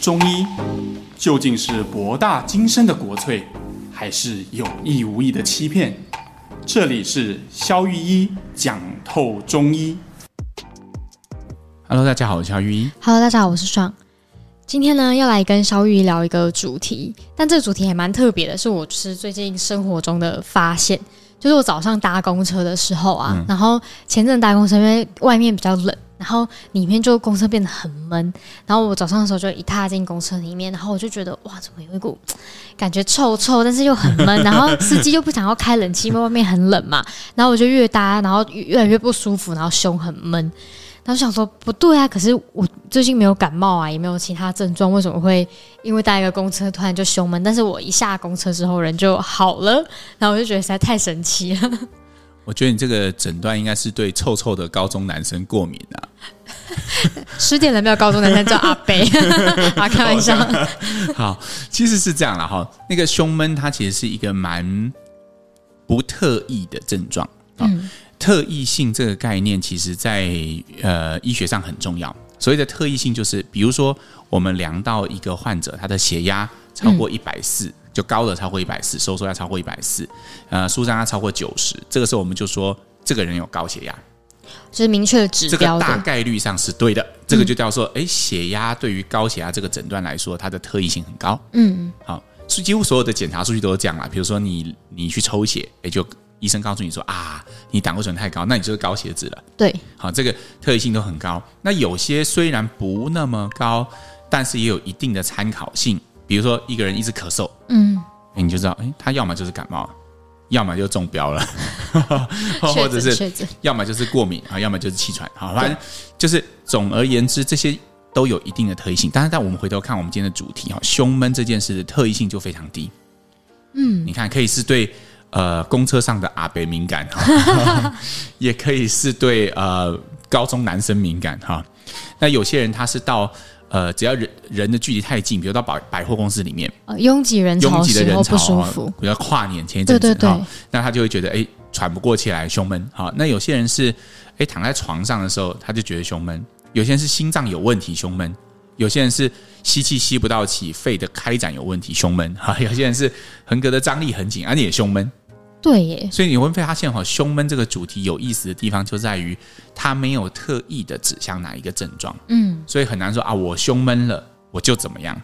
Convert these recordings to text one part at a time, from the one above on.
中医究竟是博大精深的国粹，还是有意无意的欺骗？这里是肖玉一讲透中医。Hello，大家好，我是肖玉一。Hello，大家好，我是爽。今天呢，要来跟肖玉一聊一个主题，但这个主题还蛮特别的，是我就是最近生活中的发现。就是我早上搭公车的时候啊，嗯、然后前阵搭公车，因为外面比较冷，然后里面就公车变得很闷。然后我早上的时候就一踏进公车里面，然后我就觉得哇，怎么有一股感觉臭臭，但是又很闷。然后司机又不想要开冷气，因为外面很冷嘛。然后我就越搭，然后越来越不舒服，然后胸很闷。然后想说不对啊，可是我最近没有感冒啊，也没有其他症状，为什么会因为搭一个公车突然就胸闷？但是我一下公车之后人就好了，然后我就觉得实在太神奇了。我觉得你这个诊断应该是对臭臭的高中男生过敏啊。十点了没有？高中男生叫阿北 啊，开玩笑。好，其实是这样了哈。那个胸闷它其实是一个蛮不特异的症状。嗯。特异性这个概念，其实在呃医学上很重要。所谓的特异性，就是比如说我们量到一个患者，他的血压超过一百四，就高的超过一百四，收缩压超过一百四，呃，舒张压超过九十，这个时候我们就说这个人有高血压，就是明确的指标。这个大概率上是对的，这个就叫做哎，血压对于高血压这个诊断来说，它的特异性很高。嗯，好，是几乎所有的检查数据都是这样啦。比如说你你去抽血，哎就。医生告诉你说啊，你胆固醇太高，那你就是高血脂了。对，好，这个特异性都很高。那有些虽然不那么高，但是也有一定的参考性。比如说一个人一直咳嗽，嗯，你就知道，哎，他要么就是感冒，要么就中标了，或者是要么就是过敏啊，要么就是气喘。好，反正就是总而言之，这些都有一定的特异性。但是，在我们回头看我们今天的主题哈，胸闷这件事的特异性就非常低。嗯，你看，可以是对。呃，公车上的阿伯敏感哈，也可以是对呃高中男生敏感哈。那有些人他是到呃，只要人人的距离太近，比如到百百货公司里面，呃，拥挤人潮，拥挤的人潮不舒服，比如跨年前一阵子哈，那他就会觉得哎喘不过气来，胸闷。好，那有些人是哎躺在床上的时候，他就觉得胸闷。有些人是心脏有问题，胸闷。有些人是吸气吸不到气，肺的开展有问题，胸闷哈；有些人是横膈的张力很紧，而、啊、你也胸闷。对耶，所以你会发现哈，胸闷这个主题有意思的地方就在于它没有特意的指向哪一个症状，嗯，所以很难说啊，我胸闷了我就怎么样。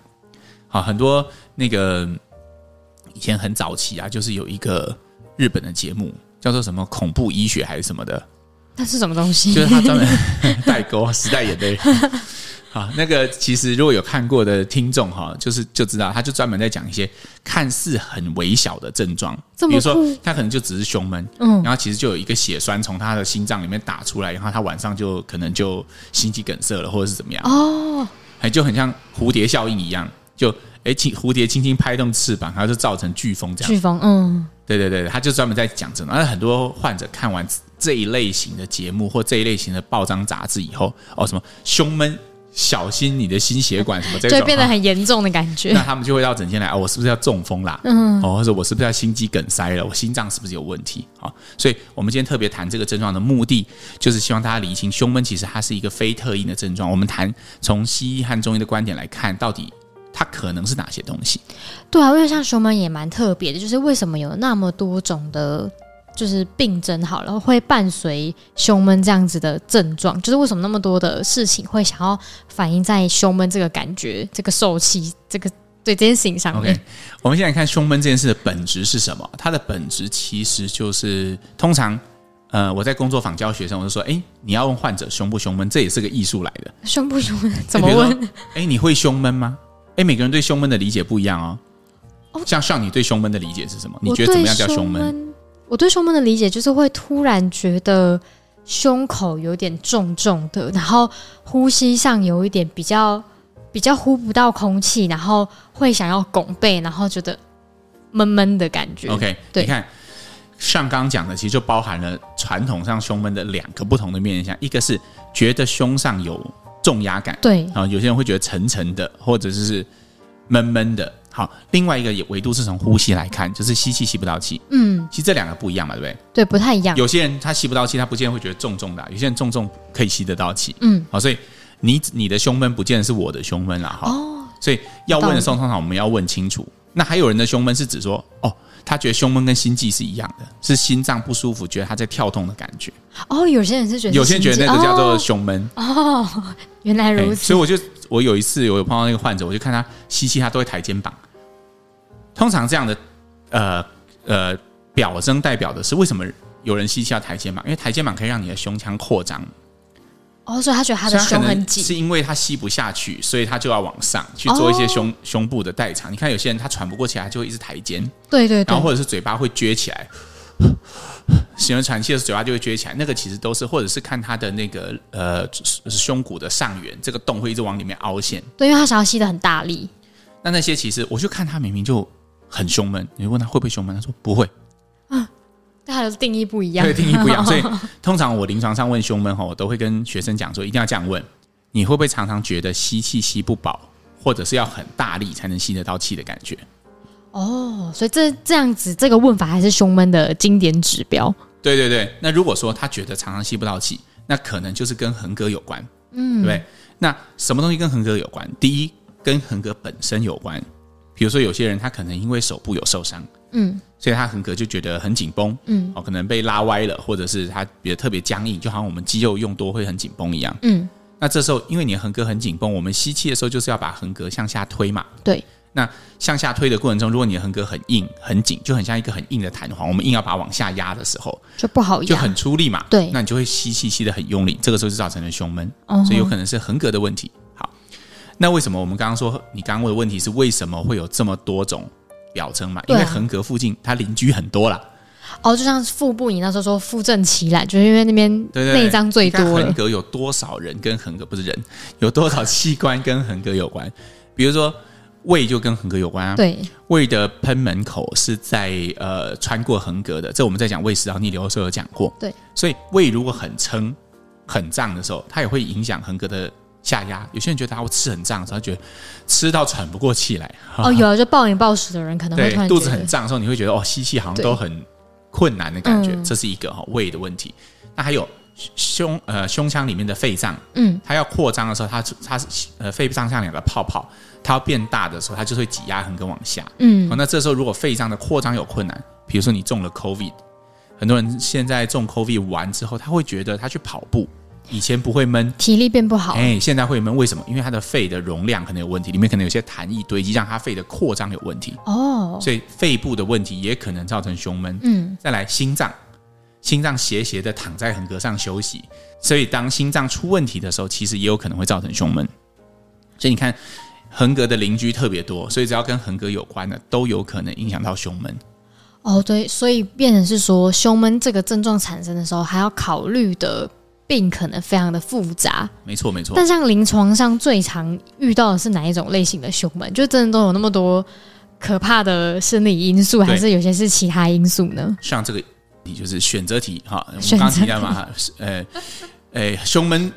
好，很多那个以前很早期啊，就是有一个日本的节目叫做什么恐怖医学还是什么的，那是什么东西？就是他专门代沟时代眼泪。啊，那个其实如果有看过的听众哈，就是就知道，他就专门在讲一些看似很微小的症状，比如说他可能就只是胸闷，嗯，然后其实就有一个血栓从他的心脏里面打出来，然后他晚上就可能就心肌梗塞了，或者是怎么样。哦，还就很像蝴蝶效应一样，就哎轻，蝴蝶轻轻拍动翅膀，然后就造成飓风这样，飓风，嗯，对对对，他就专门在讲这种，而很多患者看完这一类型的节目或这一类型的报章杂志以后，哦，什么胸闷。小心你的心血管什么这种，就变得很严重的感觉。那他们就会到诊间来哦，我是不是要中风啦？嗯，哦，或者我是不是要心肌梗塞了？我心脏是不是有问题？啊，所以我们今天特别谈这个症状的目的，就是希望大家理清胸闷其实它是一个非特异的症状。我们谈从西医和中医的观点来看，到底它可能是哪些东西？对啊，因为像胸闷也蛮特别的，就是为什么有那么多种的。就是病症好了，会伴随胸闷这样子的症状。就是为什么那么多的事情会想要反映在胸闷这个感觉、这个受气、这个对这件事情上面。OK，我们现在看胸闷这件事的本质是什么？它的本质其实就是，通常，呃，我在工作坊教学生，我就说，哎，你要问患者胸不胸闷，这也是个艺术来的。胸不胸闷怎么问？哎，你会胸闷吗？哎，每个人对胸闷的理解不一样哦。像像你对胸闷的理解是什么？你觉得怎么样叫胸闷？我对胸闷的理解就是会突然觉得胸口有点重重的，然后呼吸上有一点比较比较呼不到空气，然后会想要拱背，然后觉得闷闷的感觉。OK，对，你看像刚刚讲的，其实就包含了传统上胸闷的两个不同的面向，一个是觉得胸上有重压感，对啊，有些人会觉得沉沉的，或者是闷闷的。好，另外一个维度是从呼吸来看，就是吸气吸不到气。嗯，其实这两个不一样嘛，对不对？对，不太一样。有些人他吸不到气，他不见得会觉得重重的；有些人重重可以吸得到气。嗯，好，所以你你的胸闷不见得是我的胸闷了哈。哦，所以要问的时候，通常我们要问清楚。那还有人的胸闷是指说，哦，他觉得胸闷跟心悸是一样的，是心脏不舒服，觉得他在跳动的感觉。哦，有些人是觉得，有些人觉得那个叫做胸闷。哦，原来如此。所以我就我有一次我有碰到那个患者，我就看他吸气，他都会抬肩膀。通常这样的呃呃表征代表的是为什么有人吸气要抬肩膀？因为抬肩膀可以让你的胸腔扩张。哦，所以他觉得他的胸很紧，是因为他吸不下去，所以他就要往上去做一些胸、哦、胸部的代偿。你看有些人他喘不过气来，就会一直抬肩，对对对，然后或者是嘴巴会撅起来，喜欢喘气的时候嘴巴就会撅起来，那个其实都是，或者是看他的那个呃胸骨的上缘，这个洞会一直往里面凹陷。对，因为他想要吸的很大力。那那些其实我就看他明明就很胸闷，你问他会不会胸闷，他说不会。啊大家的定义不一样，对，定义不一样。所以通常我临床上问胸闷吼，我都会跟学生讲说，一定要这样问：你会不会常常觉得吸气吸不饱，或者是要很大力才能吸得到气的感觉？哦，所以这这样子这个问法还是胸闷的经典指标。对对对，那如果说他觉得常常吸不到气，那可能就是跟横膈有关，嗯，对不对？那什么东西跟横膈有关？第一，跟横膈本身有关。比如说，有些人他可能因为手部有受伤，嗯，所以他横膈就觉得很紧绷，嗯，哦，可能被拉歪了，或者是他觉得特别僵硬，就好像我们肌肉用多会很紧绷一样，嗯。那这时候，因为你的横膈很紧绷，我们吸气的时候就是要把横膈向下推嘛，对。那向下推的过程中，如果你的横膈很硬很紧，就很像一个很硬的弹簧，我们硬要把它往下压的时候，就不好压，就很出力嘛，对。那你就会吸气吸得很用力，这个时候就造成了胸闷，哦，所以有可能是横膈的问题。那为什么我们刚刚说你刚刚问的问题是为什么会有这么多种表征嘛？因为横膈附近它邻居很多啦。哦，就像腹部，你那时候说腹正奇来，就是因为那边内脏最多。横膈有多少人跟横膈不是人？有多少器官跟横膈有关？比如说胃就跟横膈有关啊。对，胃的喷门口是在呃穿过横膈的。这我们在讲胃食道逆流的时候有讲过。对，所以胃如果很撑很胀的时候，它也会影响横膈的。下压，有些人觉得他会吃很胀，然后觉得吃到喘不过气来。哦，有啊，就暴饮暴食的人可能会肚子很胀的时候，你会觉得哦，吸气好像都很困难的感觉，这是一个哈胃的问题。那还有胸呃胸腔里面的肺脏，嗯，它要扩张的时候，它它是呃肺脏像两个泡泡，它要变大的时候，它就会挤压横膈往下。嗯，那这时候如果肺脏的扩张有困难，比如说你中了 COVID，很多人现在中 COVID 完之后，他会觉得他去跑步。以前不会闷，体力变不好。哎，现在会闷，为什么？因为他的肺的容量可能有问题，里面可能有些痰液堆积，让他肺的扩张有问题。哦，所以肺部的问题也可能造成胸闷。嗯，再来心脏，心脏斜斜的躺在横膈上休息，所以当心脏出问题的时候，其实也有可能会造成胸闷。所以你看，横膈的邻居特别多，所以只要跟横膈有关的，都有可能影响到胸闷。哦，对，所以变成是说，胸闷这个症状产生的时候，还要考虑的。病可能非常的复杂，没错没错。但像临床上最常遇到的是哪一种类型的胸闷？就真的都有那么多可怕的生理因素，还是有些是其他因素呢？像这个题就是选择题哈，我们刚提到嘛，呃，呃，胸闷。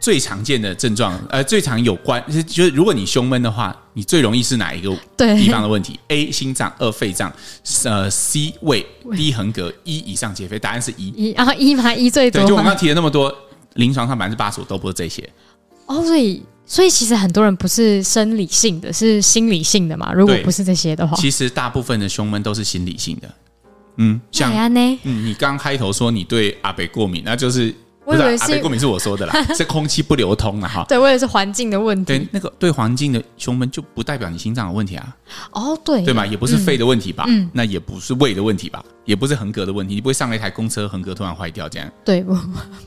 最常见的症状，呃，最常有关就是，就是如果你胸闷的话，你最容易是哪一个地方的问题？A 心脏，二肺脏，呃，C 胃，D 横膈，E 以上皆非。答案是 E。E 然后 E 嘛，E 最多。对，就我刚刚提了那么多，临床上百分之八十五都不是这些。哦，所以所以其实很多人不是生理性的，是心理性的嘛？如果不是这些的话，其实大部分的胸闷都是心理性的。嗯，像嗯，你刚开头说你对阿北过敏，那就是。不是阿北过敏是我说的啦，是空气不流通了哈。对，我也是环境的问题。对，那个对环境的胸闷就不代表你心脏有问题啊。哦，对，对嘛，也不是肺的问题吧？嗯，那也不是胃的问题吧？也不是横膈的问题。你不会上了一台公车，横膈突然坏掉这样？对，不，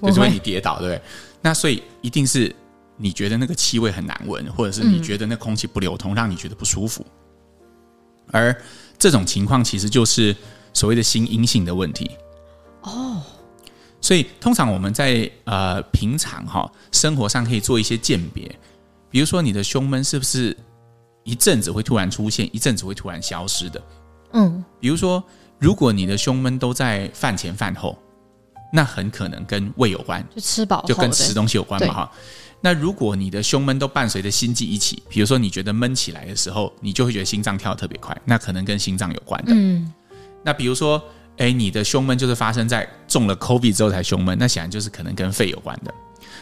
就是因为你跌倒，对不对？那所以一定是你觉得那个气味很难闻，或者是你觉得那空气不流通，让你觉得不舒服。而这种情况其实就是所谓的心阴性的问题。哦。所以，通常我们在呃平常哈生活上可以做一些鉴别，比如说你的胸闷是不是一阵子会突然出现，一阵子会突然消失的？嗯，比如说，如果你的胸闷都在饭前饭后，那很可能跟胃有关，就吃饱就跟吃东西有关嘛哈。那如果你的胸闷都伴随着心悸一起，比如说你觉得闷起来的时候，你就会觉得心脏跳得特别快，那可能跟心脏有关的。嗯，那比如说。哎，你的胸闷就是发生在中了 COVID 之后才胸闷，那显然就是可能跟肺有关的。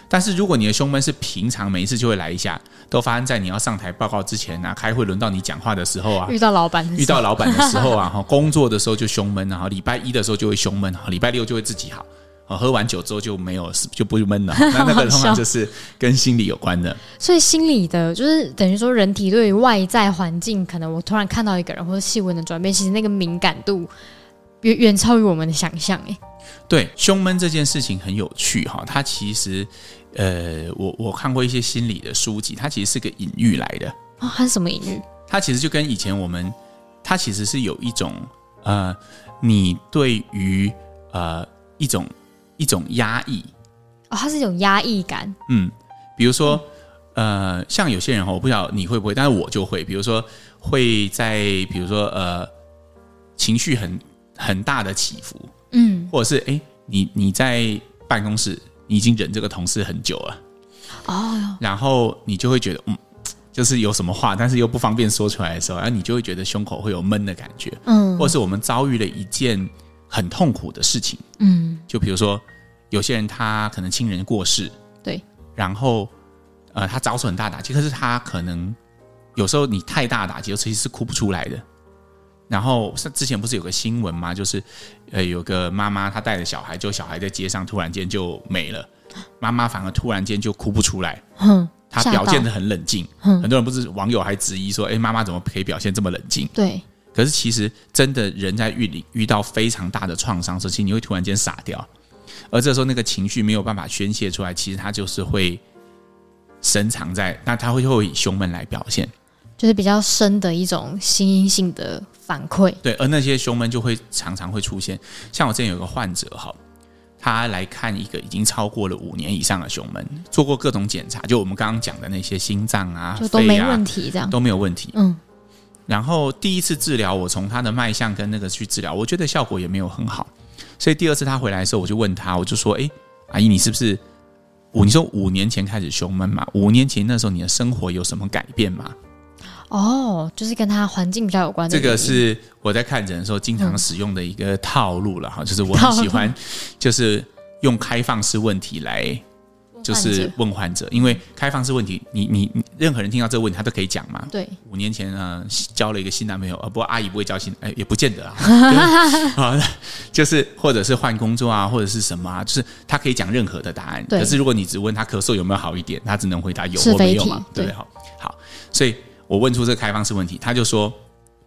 但是如果你的胸闷是平常每一次就会来一下，都发生在你要上台报告之前啊，开会轮到你讲话的时候啊，遇到老板遇到老板的时候啊，哈，工作的时候就胸闷，然后礼拜一的时候就会胸闷，礼拜六就会自己好。喝完酒之后就没有，就不闷了。那那个的话就是跟心理有关的。所以心理的，就是等于说，人体对于外在环境，可能我突然看到一个人或者细微的转变，其实那个敏感度远远超于我们的想象。哎，对，胸闷这件事情很有趣哈。它其实，呃，我我看过一些心理的书籍，它其实是个隐喻来的。啊、哦，它是什么隐喻？它其实就跟以前我们，它其实是有一种呃，你对于呃一种。一种压抑哦，它是一种压抑感。嗯，比如说，嗯、呃，像有些人哈，我不知道你会不会，但是我就会，比如说会在，比如说呃，情绪很很大的起伏，嗯，或者是哎，你你在办公室，你已经忍这个同事很久了，哦，然后你就会觉得，嗯，就是有什么话，但是又不方便说出来的时候，然后你就会觉得胸口会有闷的感觉，嗯，或者是我们遭遇了一件很痛苦的事情，嗯，就比如说。有些人他可能亲人过世，对，然后呃他遭受很大打击，可是他可能有时候你太大打击，尤其实是哭不出来的。然后之前不是有个新闻吗？就是呃有个妈妈她带着小孩，就小孩在街上突然间就没了，妈妈反而突然间就哭不出来，嗯，她表现的很冷静，嗯，很多人不是网友还质疑说，哎，妈妈怎么可以表现这么冷静？对，可是其实真的人在遇遇到非常大的创伤时，其实你会突然间傻掉。而这时候，那个情绪没有办法宣泄出来，其实它就是会深藏在，那它会会以胸闷来表现，就是比较深的一种心因性的反馈。对，而那些胸闷就会常常会出现。像我之前有个患者哈，他来看一个已经超过了五年以上的胸闷，做过各种检查，就我们刚刚讲的那些心脏啊、就都没问题，这样都没有问题。嗯。然后第一次治疗，我从他的脉象跟那个去治疗，我觉得效果也没有很好。所以第二次他回来的时候，我就问他，我就说：“哎，阿姨，你是不是五？你说五年前开始胸闷嘛？五年前那时候你的生活有什么改变吗？”哦，就是跟他环境比较有关的。这个是我在看诊的时候经常使用的一个套路了哈，就是我很喜欢，就是用开放式问题来。就是问患者，因为开放式问题，你你你任何人听到这个问题，他都可以讲嘛。对，五年前呢，交了一个新男朋友，呃，不过阿姨不会交新，哎，也不见得啊。啊，就是或者是换工作啊，或者是什么啊，就是他可以讲任何的答案。可是如果你只问他咳嗽有没有好一点，他只能回答有或没有嘛，对不对？好，好，所以我问出这个开放式问题，他就说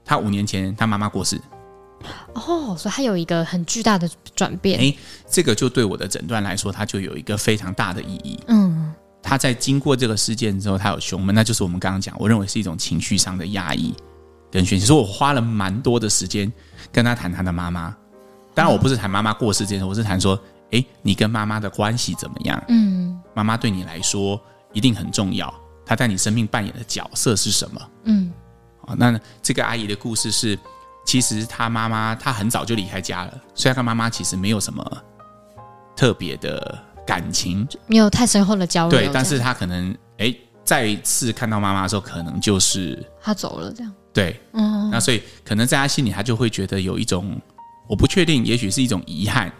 他五年前他妈妈过世。哦，所以他有一个很巨大的转变。诶，这个就对我的诊断来说，它就有一个非常大的意义。嗯，他在经过这个事件之后，他有胸闷，那就是我们刚刚讲，我认为是一种情绪上的压抑跟宣泄。所以我花了蛮多的时间跟他谈他的妈妈。当然，我不是谈妈妈过世这件事，我是谈说，诶，你跟妈妈的关系怎么样？嗯，妈妈对你来说一定很重要，她在你生命扮演的角色是什么？嗯，好，那这个阿姨的故事是。其实她妈妈她很早就离开家了，所以她跟妈妈其实没有什么特别的感情，没有太深厚的交流。对，但是她可能哎，再一次看到妈妈的时候，可能就是她走了这样。对，嗯，那所以可能在她心里，她就会觉得有一种我不确定，也许是一种遗憾，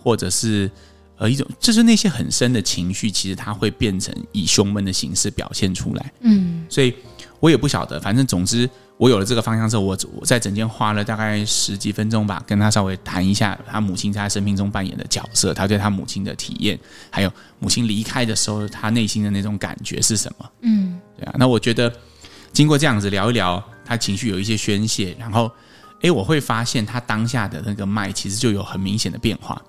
或者是呃一种，就是那些很深的情绪，其实他会变成以胸闷的形式表现出来。嗯，所以我也不晓得，反正总之。我有了这个方向之后，我我在整间花了大概十几分钟吧，跟他稍微谈一下他母亲在他生命中扮演的角色，他对他母亲的体验，还有母亲离开的时候他内心的那种感觉是什么？嗯，对啊。那我觉得经过这样子聊一聊，他情绪有一些宣泄，然后，哎，我会发现他当下的那个脉其实就有很明显的变化。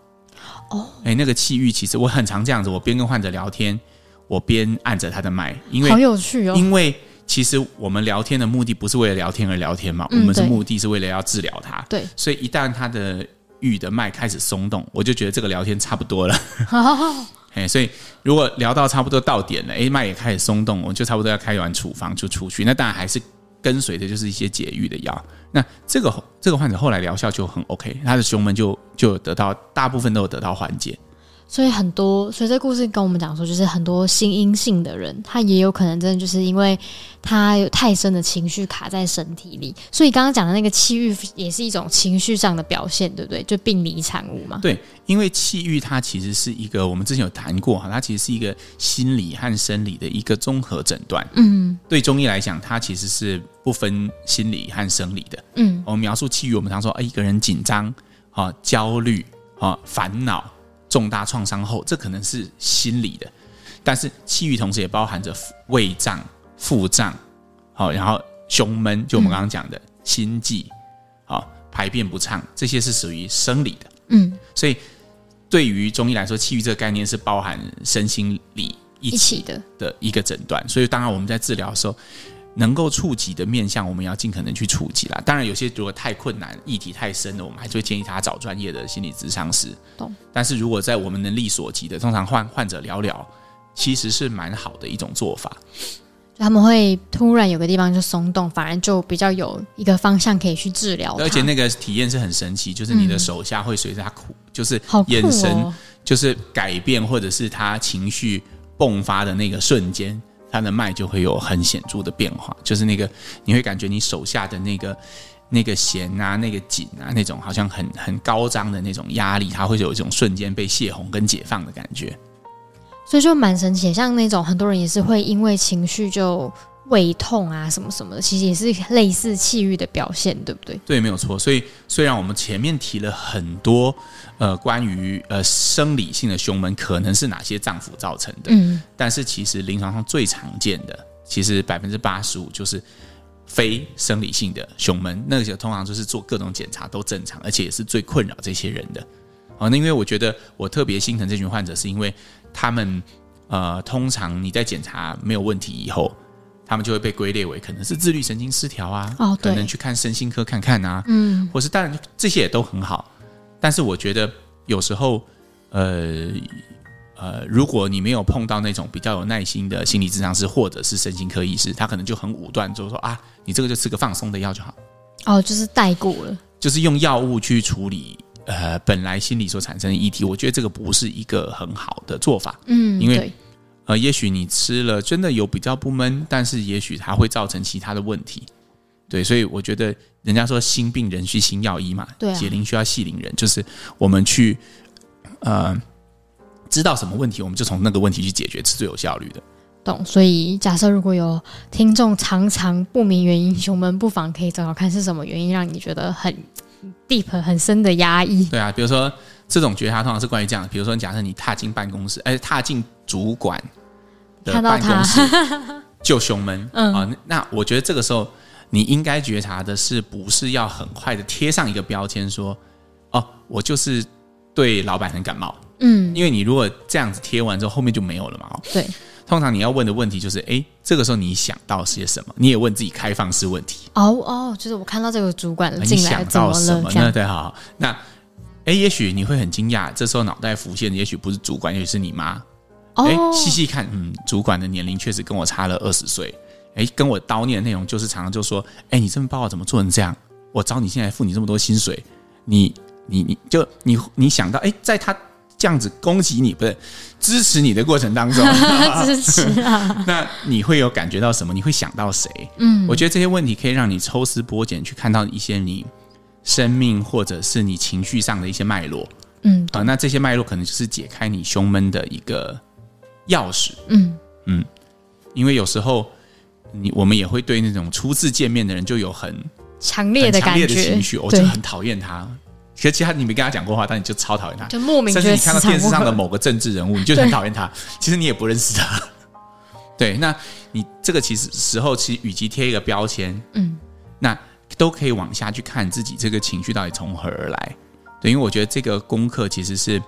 哦，哎，那个气郁其实我很常这样子，我边跟患者聊天，我边按着他的脉，因为好有趣哦，因为。其实我们聊天的目的不是为了聊天而聊天嘛，嗯、我们是目的是为了要治疗他。对，所以一旦他的郁的脉开始松动，我就觉得这个聊天差不多了。哎，所以如果聊到差不多到点了，哎，脉也开始松动，我就差不多要开完处方就出去。那当然还是跟随的就是一些解郁的药。那这个这个患者后来疗效就很 OK，他的胸闷就就得到大部分都有得到缓解。所以很多，所以这故事跟我们讲说，就是很多心阴性的人，他也有可能真的就是因为他有太深的情绪卡在身体里。所以刚刚讲的那个气郁也是一种情绪上的表现，对不对？就病理产物嘛。对，因为气郁它其实是一个我们之前有谈过哈，它其实是一个心理和生理的一个综合诊断。嗯，对中医来讲，它其实是不分心理和生理的。嗯，我们描述气郁，我们常说，哎，一个人紧张啊、焦虑啊、烦恼。重大创伤后，这可能是心理的，但是气郁同时也包含着胃胀、腹胀，好，然后胸闷，就我们刚刚讲的、嗯、心悸，好，排便不畅，这些是属于生理的。嗯，所以对于中医来说，气郁这个概念是包含身心理一起的的一个诊断。所以，当然我们在治疗的时候。能够触及的面向，我们要尽可能去触及啦。当然，有些如果太困难、议题太深的，我们还是会建议他找专业的心理咨商师。懂。但是如果在我们能力所及的，通常患患者聊聊，其实是蛮好的一种做法。他们会突然有个地方就松动，反而就比较有一个方向可以去治疗。而且那个体验是很神奇，就是你的手下会随着他哭，就是眼神就是改变，或者是他情绪迸发的那个瞬间。他的脉就会有很显著的变化，就是那个你会感觉你手下的那个那个弦啊、那个紧啊，那种好像很很高张的那种压力，它会有一种瞬间被泄洪跟解放的感觉。所以就蛮神奇，像那种很多人也是会因为情绪就。胃痛啊，什么什么的，其实也是类似气郁的表现，对不对？对，没有错。所以虽然我们前面提了很多，呃，关于呃生理性的胸闷可能是哪些脏腑造成的，嗯，但是其实临床上最常见的，其实百分之八十五就是非生理性的胸闷，那个通常就是做各种检查都正常，而且也是最困扰这些人的。啊，那因为我觉得我特别心疼这群患者，是因为他们呃，通常你在检查没有问题以后。他们就会被归类为可能是自律神经失调啊，哦，可能去看身心科看看啊，嗯，或是当然这些也都很好，但是我觉得有时候，呃呃，如果你没有碰到那种比较有耐心的心理治疗师或者是身心科医师，他可能就很武断，就是说啊，你这个就吃个放松的药就好，哦，就是带过了，就是用药物去处理呃本来心理所产生的议题，我觉得这个不是一个很好的做法，嗯，因为。呃，也许你吃了真的有比较不闷，但是也许它会造成其他的问题，对，所以我觉得人家说心病人需心药医嘛，对、啊，解铃需要系铃人，就是我们去呃知道什么问题，我们就从那个问题去解决，是最有效率的。懂。所以假设如果有听众常常不明原因胸闷，不妨可以找找看是什么原因让你觉得很 deep 很深的压抑。对啊，比如说这种觉察通常是关于这样，比如说假设你踏进办公室，哎，踏进主管。的办公室就胸闷啊，那我觉得这个时候你应该觉察的是，不是要很快的贴上一个标签说，哦，我就是对老板很感冒，嗯，因为你如果这样子贴完之后，后面就没有了嘛。对，通常你要问的问题就是，哎，这个时候你想到些什么？你也问自己开放式问题。哦哦，就是我看到这个主管进来，你想到什么呢？对，好，那哎，也许你会很惊讶，这时候脑袋浮现的也许不是主管，也许是你妈。哎，细细看，嗯，主管的年龄确实跟我差了二十岁。哎，跟我叨念的内容就是常常就说，哎，你这份报告怎么做成这样？我找你现在付你这么多薪水，你你你就你你想到，哎，在他这样子攻击你，不是支持你的过程当中，支持啊，那你会有感觉到什么？你会想到谁？嗯，我觉得这些问题可以让你抽丝剥茧，去看到一些你生命或者是你情绪上的一些脉络。嗯，啊，那这些脉络可能就是解开你胸闷的一个。钥匙，嗯嗯，因为有时候你我们也会对那种初次见面的人就有很强烈的感觉、情绪，我就很讨厌他。其实其他你没跟他讲过话，但你就超讨厌他，就莫名。甚至你看到电视上的某个政治人物，你就很讨厌他。其实你也不认识他。对，那你这个其实时候其实与其贴一个标签，嗯，那都可以往下去看自己这个情绪到底从何而来。对，因为我觉得这个功课其实是，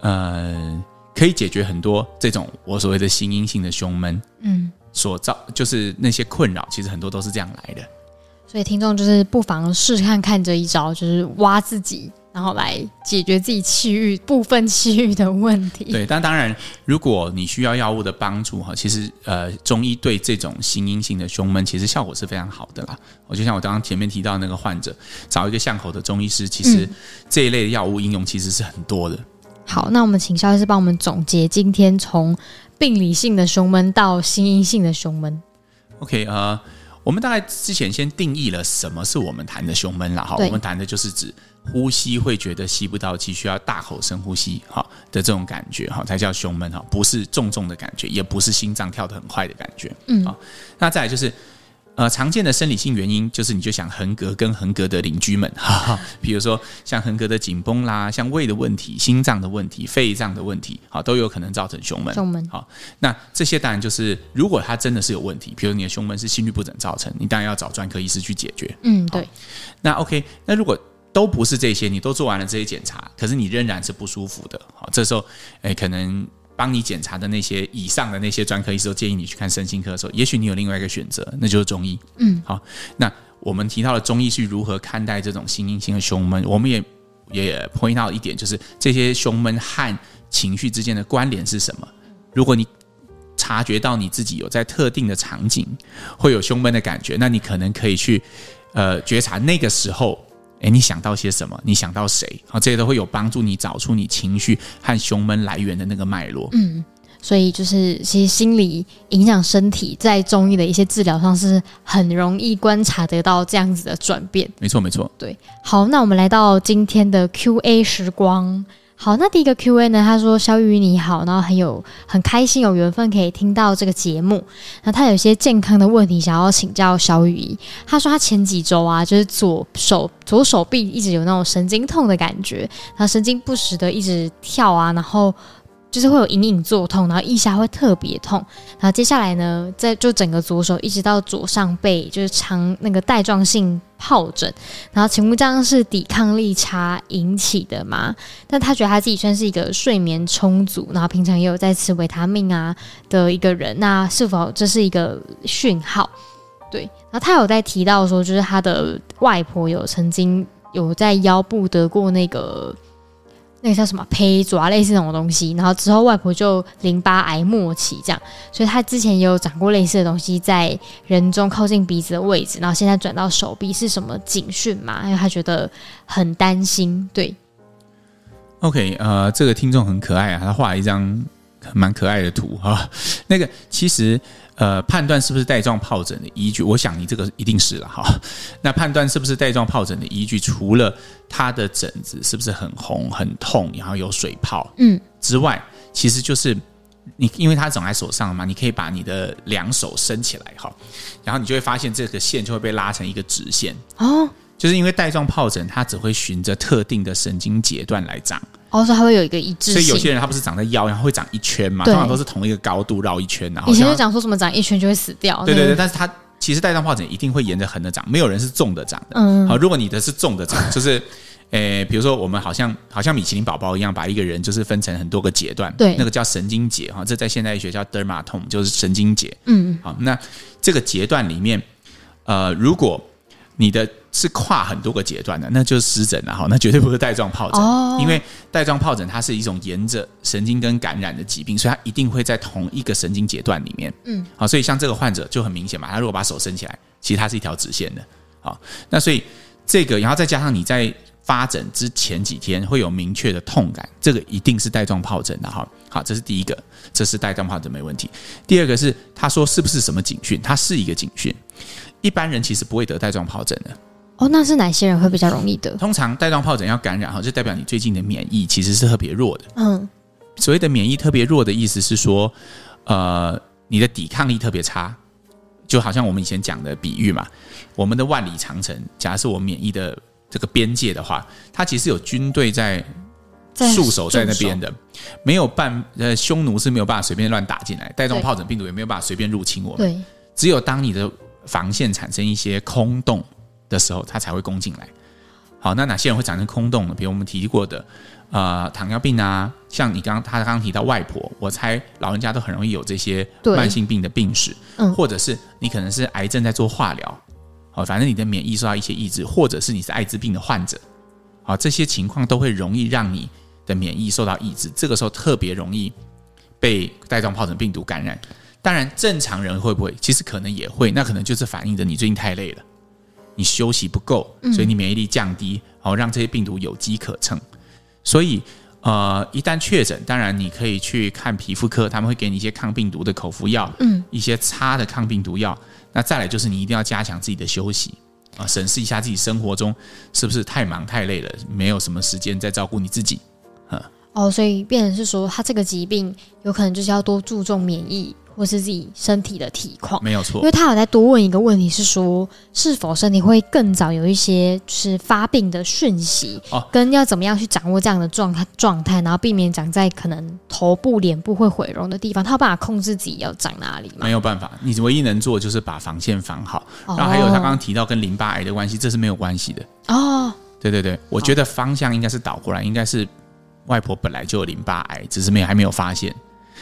呃。可以解决很多这种我所谓的心因性的胸闷，嗯，所造就是那些困扰，其实很多都是这样来的。所以听众就是不妨试试看看这一招，就是挖自己，然后来解决自己气郁部分气郁的问题。对，但当然，如果你需要药物的帮助哈，其实呃，中医对这种心因性的胸闷，其实效果是非常好的啦。我就像我刚刚前面提到那个患者，找一个巷口的中医师，其实这一类的药物应用其实是很多的。好，那我们请肖医师帮我们总结今天从病理性的胸闷到心因性的胸闷。OK 啊、uh。我们大概之前先定义了什么是我们谈的胸闷了哈，我们谈的就是指呼吸会觉得吸不到气，需要大口深呼吸哈的这种感觉哈，才叫胸闷哈，不是重重的感觉，也不是心脏跳得很快的感觉，嗯，好，那再来就是。呃，常见的生理性原因就是，你就想横膈跟横膈的邻居们，哈哈，比如说像横膈的紧绷啦，像胃的问题、心脏的问题、肺脏的问题，好，都有可能造成胸闷。胸闷，好，那这些当然就是，如果它真的是有问题，比如你的胸闷是心律不整造成，你当然要找专科医师去解决。嗯，对。那 OK，那如果都不是这些，你都做完了这些检查，可是你仍然是不舒服的，好，这时候，哎，可能。帮你检查的那些以上的那些专科医师都建议你去看身心科的时候，也许你有另外一个选择，那就是中医。嗯，好，那我们提到了中医是如何看待这种心因性的胸闷，我们也也 point 到一点，就是这些胸闷和情绪之间的关联是什么？如果你察觉到你自己有在特定的场景会有胸闷的感觉，那你可能可以去呃觉察那个时候。诶，你想到些什么？你想到谁？啊，这些都会有帮助你找出你情绪和胸闷来源的那个脉络。嗯，所以就是其实心理影响身体，在中医的一些治疗上是很容易观察得到这样子的转变。没错，没错。对，好，那我们来到今天的 Q&A 时光。好，那第一个 Q&A 呢？他说：“小雨你好，然后很有很开心有缘分可以听到这个节目。那他有些健康的问题想要请教小雨。他说他前几周啊，就是左手左手臂一直有那种神经痛的感觉，然后神经不时的一直跳啊，然后。”就是会有隐隐作痛，然后腋下会特别痛，然后接下来呢，在就整个左手一直到左上背，就是长那个带状性疱疹，然后请问这样是抵抗力差引起的吗？但他觉得他自己算是一个睡眠充足，然后平常也有在吃维他命啊的一个人，那是否这是一个讯号？对，然后他有在提到说，就是他的外婆有曾经有在腰部得过那个。那个叫什么胚爪类似那种东西，然后之后外婆就淋巴癌末期这样，所以她之前也有长过类似的东西在人中靠近鼻子的位置，然后现在转到手臂是什么警讯嘛？因为她觉得很担心。对，OK，呃，这个听众很可爱啊，他画了一张蛮可爱的图哈。那个其实。呃，判断是不是带状疱疹的依据，我想你这个一定是了哈。那判断是不是带状疱疹的依据，除了它的疹子是不是很红很痛，然后有水泡，嗯之外，其实就是你因为它长在手上嘛，你可以把你的两手伸起来哈，然后你就会发现这个线就会被拉成一个直线哦，就是因为带状疱疹它只会循着特定的神经节段来长。哦，所以它会有一个一致性，所以有些人他不是长在腰，然后会长一圈嘛？通常都是同一个高度绕一圈，然后以前就讲说什么长一圈就会死掉。对对对，但是它其实带状疱疹一定会沿着横的长，没有人是纵的长的。嗯，好，如果你的是纵的长，就是，诶，比如说我们好像好像米其林宝宝一样，把一个人就是分成很多个节段，对，那个叫神经节哈，这在现代医学叫 dermatome，就是神经节。嗯，好，那这个节段里面，呃，如果你的是跨很多个阶段的，那就是湿疹了哈，那绝对不是带状疱疹，哦、因为带状疱疹它是一种沿着神经根感染的疾病，所以它一定会在同一个神经节段里面。嗯，好，所以像这个患者就很明显嘛，他如果把手伸起来，其实它是一条直线的。好，那所以这个，然后再加上你在发疹之前几天会有明确的痛感，这个一定是带状疱疹的哈。好，这是第一个，这是带状疱疹没问题。第二个是他说是不是什么警讯？它是一个警讯。一般人其实不会得带状疱疹的哦，那是哪些人会比较容易得？通常带状疱疹要感染哈，就代表你最近的免疫其实是特别弱的。嗯，所谓的免疫特别弱的意思是说，呃，你的抵抗力特别差，就好像我们以前讲的比喻嘛，我们的万里长城，假设我免疫的这个边界的话，它其实有军队在驻守在那边的，没有办呃，匈奴是没有办法随便乱打进来，带状疱疹病毒也没有办法随便入侵我们。对，只有当你的防线产生一些空洞的时候，它才会攻进来。好，那哪些人会产生空洞呢？比如我们提过的，呃，糖尿病啊，像你刚刚他刚刚提到外婆，我猜老人家都很容易有这些慢性病的病史，嗯，或者是你可能是癌症在做化疗，好，反正你的免疫受到一些抑制，或者是你是艾滋病的患者，好，这些情况都会容易让你的免疫受到抑制，这个时候特别容易被带状疱疹病毒感染。当然，正常人会不会？其实可能也会，那可能就是反映着你最近太累了，你休息不够，所以你免疫力降低，好让这些病毒有机可乘。所以，呃，一旦确诊，当然你可以去看皮肤科，他们会给你一些抗病毒的口服药，嗯，一些擦的抗病毒药。那再来就是你一定要加强自己的休息啊，审视一下自己生活中是不是太忙太累了，没有什么时间在照顾你自己，嗯。哦，所以变成是说，他这个疾病有可能就是要多注重免疫。或是自己身体的体况，没有错。因为他有在多问一个问题，是说是否身体会更早有一些就是发病的讯息，哦，跟要怎么样去掌握这样的状状态，然后避免长在可能头部、脸部会毁容的地方。他有办法控制自己要长哪里吗？没有办法，你唯一能做就是把防线防好。哦、然后还有他刚刚提到跟淋巴癌的关系，这是没有关系的哦。对对对，我觉得方向应该是倒过来，应该是外婆本来就有淋巴癌，只是没有还没有发现。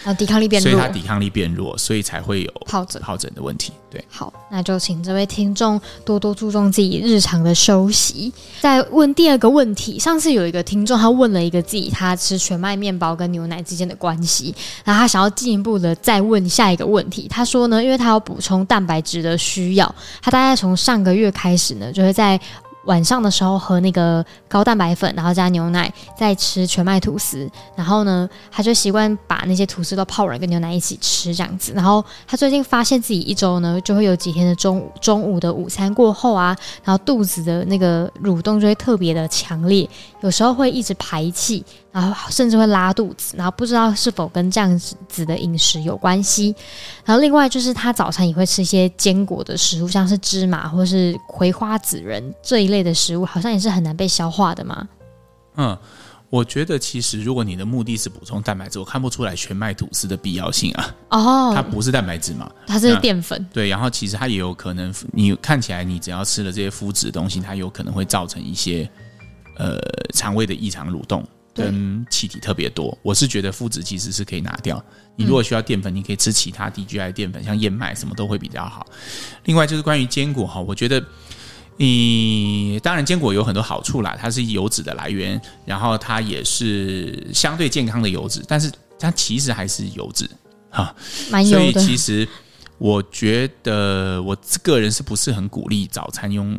然后抵抗力变弱，所以他抵抗力变弱，所以才会有疱疹疱疹的问题。对，好，那就请这位听众多多注重自己日常的休息。再问第二个问题，上次有一个听众他问了一个自己他吃全麦面包跟牛奶之间的关系，然后他想要进一步的再问下一个问题。他说呢，因为他要补充蛋白质的需要，他大概从上个月开始呢，就会在。晚上的时候喝那个高蛋白粉，然后加牛奶，再吃全麦吐司。然后呢，他就习惯把那些吐司都泡软跟牛奶一起吃这样子。然后他最近发现自己一周呢，就会有几天的中午中午的午餐过后啊，然后肚子的那个蠕动就会特别的强烈，有时候会一直排气。然后甚至会拉肚子，然后不知道是否跟这样子的饮食有关系。然后另外就是他早餐也会吃一些坚果的食物，像是芝麻或是葵花籽仁这一类的食物，好像也是很难被消化的嘛。嗯，我觉得其实如果你的目的是补充蛋白质，我看不出来全麦吐司的必要性啊。哦，它不是蛋白质嘛，它是淀粉。对，然后其实它也有可能，你看起来你只要吃了这些麸质的东西，它有可能会造成一些呃肠胃的异常蠕动。跟气体特别多，我是觉得麸质其实是可以拿掉。你如果需要淀粉，你可以吃其他低 GI 淀粉，像燕麦什么都会比较好。另外就是关于坚果哈，我觉得你当然坚果有很多好处啦，它是油脂的来源，然后它也是相对健康的油脂，但是它其实还是油脂哈，蛮油的。所以其实我觉得我个人是不是很鼓励早餐用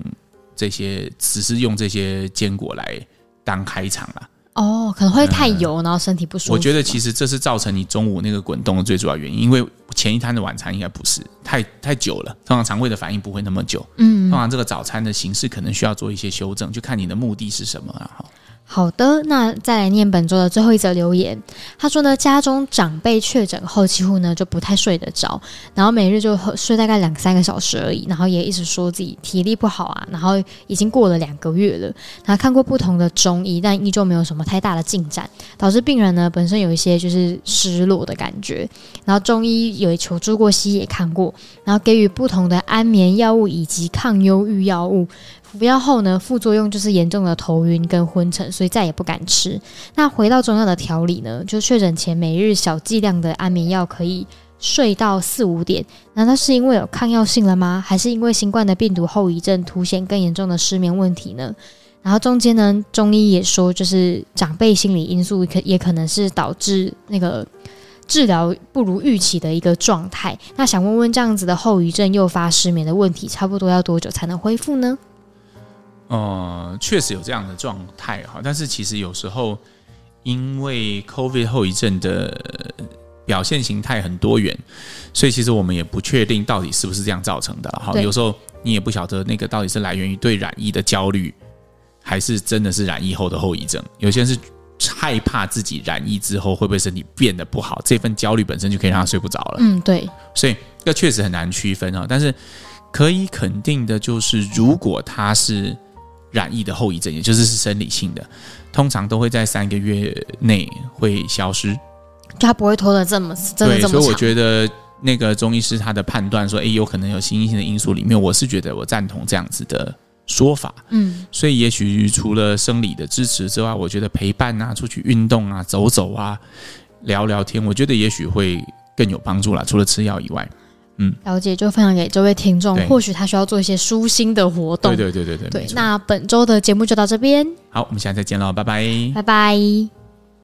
这些，只是用这些坚果来当开场啦。哦，可能会太油，嗯，然后身体不舒服。我觉得其实这是造成你中午那个滚动的最主要原因，因为前一餐的晚餐应该不是太太久了，通常肠胃的反应不会那么久。嗯，通常这个早餐的形式可能需要做一些修正，就看你的目的是什么啊。好的，那再来念本周的最后一则留言。他说呢，家中长辈确诊后，几乎呢就不太睡得着，然后每日就睡大概两三个小时而已，然后也一直说自己体力不好啊，然后已经过了两个月了。他看过不同的中医，但依旧没有什么太大的进展，导致病人呢本身有一些就是失落的感觉。然后中医有求助过西医也看过，然后给予不同的安眠药物以及抗忧郁药物。服药后呢，副作用就是严重的头晕跟昏沉，所以再也不敢吃。那回到中药的调理呢，就确诊前每日小剂量的安眠药可以睡到四五点。难道是因为有抗药性了吗？还是因为新冠的病毒后遗症凸显更严重的失眠问题呢？然后中间呢，中医也说，就是长辈心理因素可也可能是导致那个治疗不如预期的一个状态。那想问问，这样子的后遗症诱发失眠的问题，差不多要多久才能恢复呢？呃，确实有这样的状态哈，但是其实有时候因为 COVID 后遗症的表现形态很多元，所以其实我们也不确定到底是不是这样造成的哈。有时候你也不晓得那个到底是来源于对染疫的焦虑，还是真的是染疫后的后遗症。有些人是害怕自己染疫之后会不会身体变得不好，这份焦虑本身就可以让他睡不着了。嗯，对，所以这确实很难区分啊。但是可以肯定的就是，如果他是染疫的后遗症，也就是是生理性的，通常都会在三个月内会消失，就他不会拖得这么真的这么长。所以我觉得那个中医师他的判断说，哎，有可能有心因性的因素里面，我是觉得我赞同这样子的说法。嗯，所以也许除了生理的支持之外，我觉得陪伴啊，出去运动啊，走走啊，聊聊天，我觉得也许会更有帮助啦。除了吃药以外。嗯，了解，就分享给这位听众，或许他需要做一些舒心的活动。对对对对对。对，那本周的节目就到这边。好，我们下次再见喽，拜拜，拜拜。